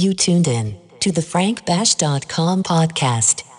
You tuned in to the frankbash.com podcast.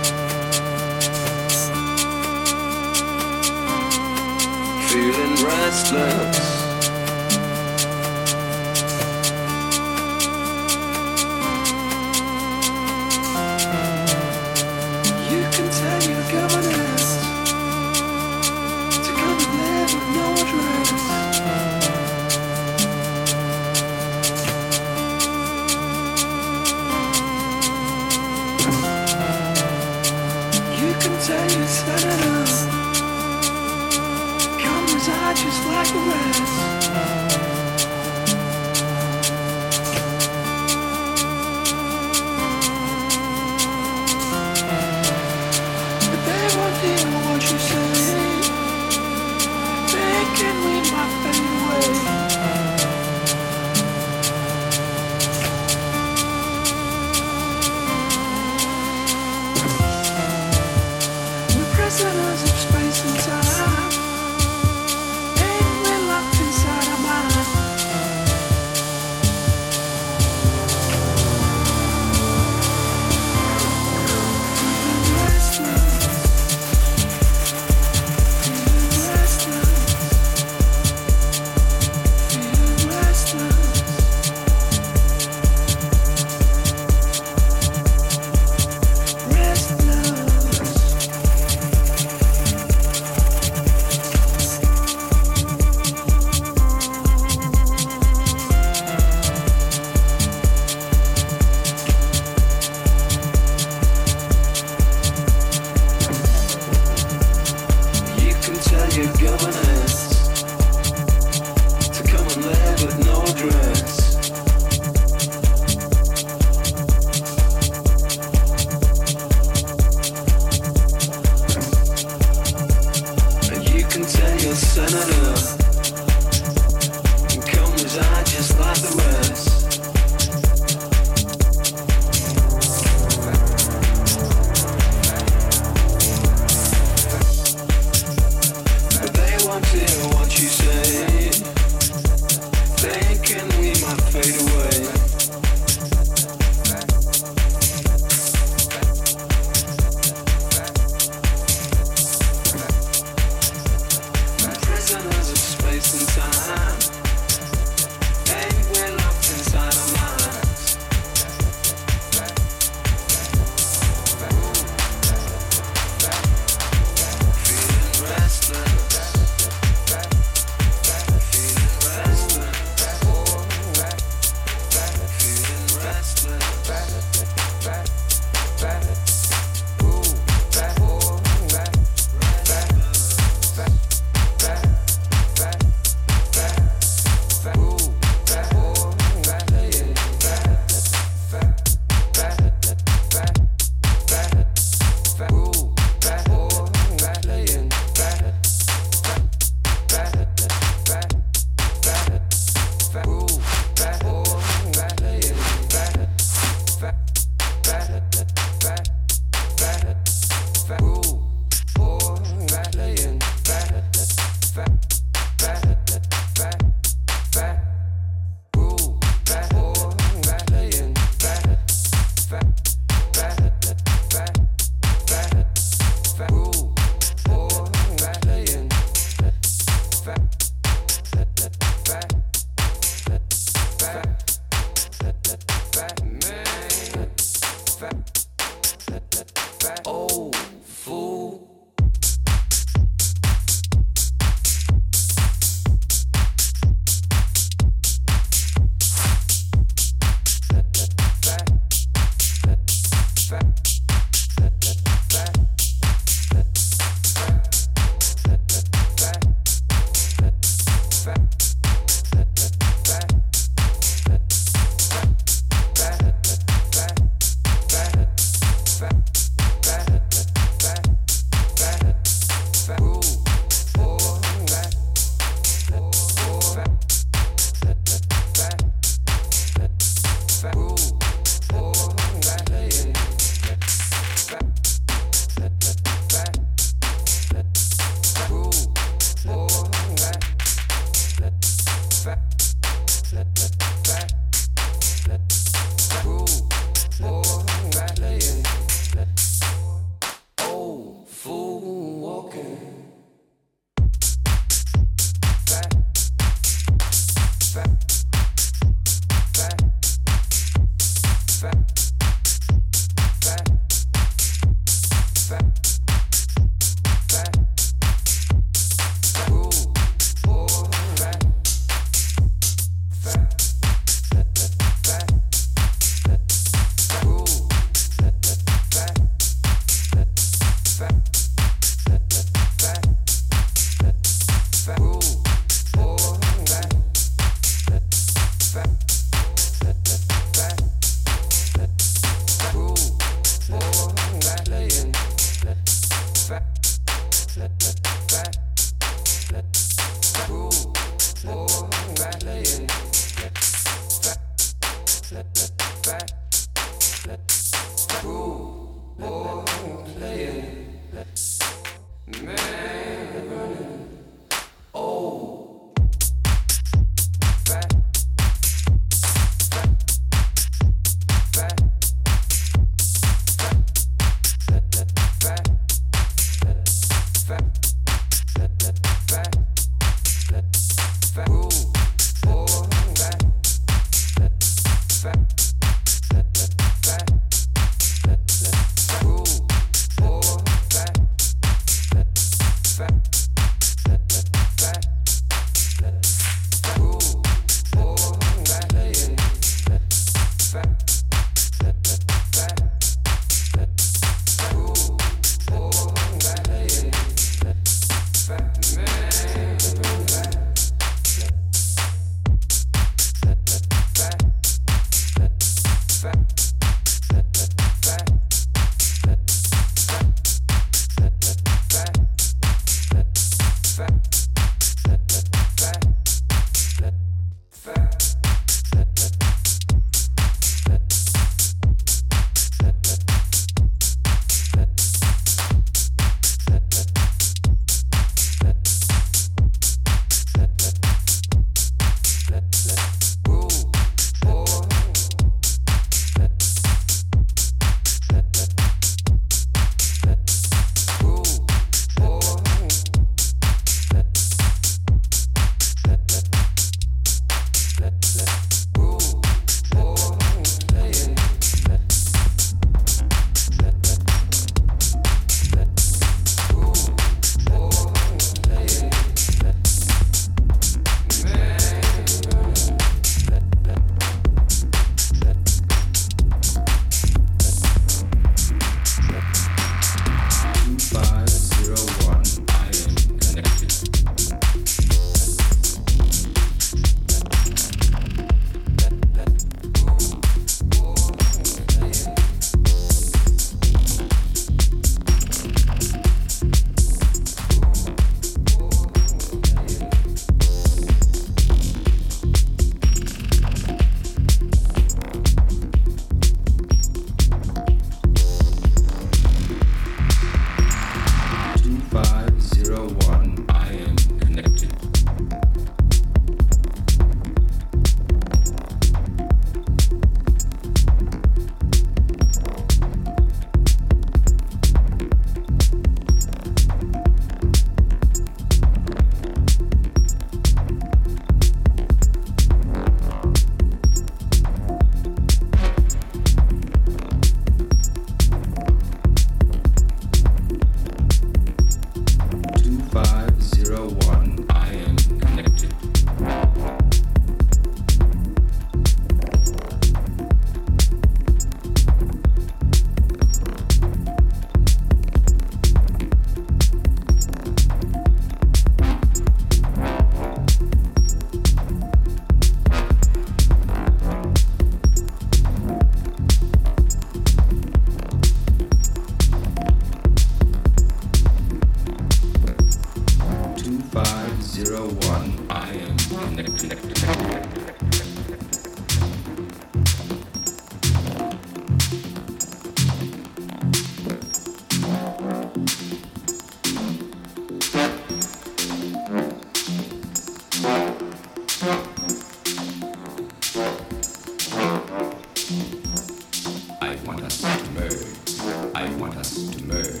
us to merge.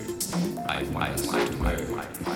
I want us to merge.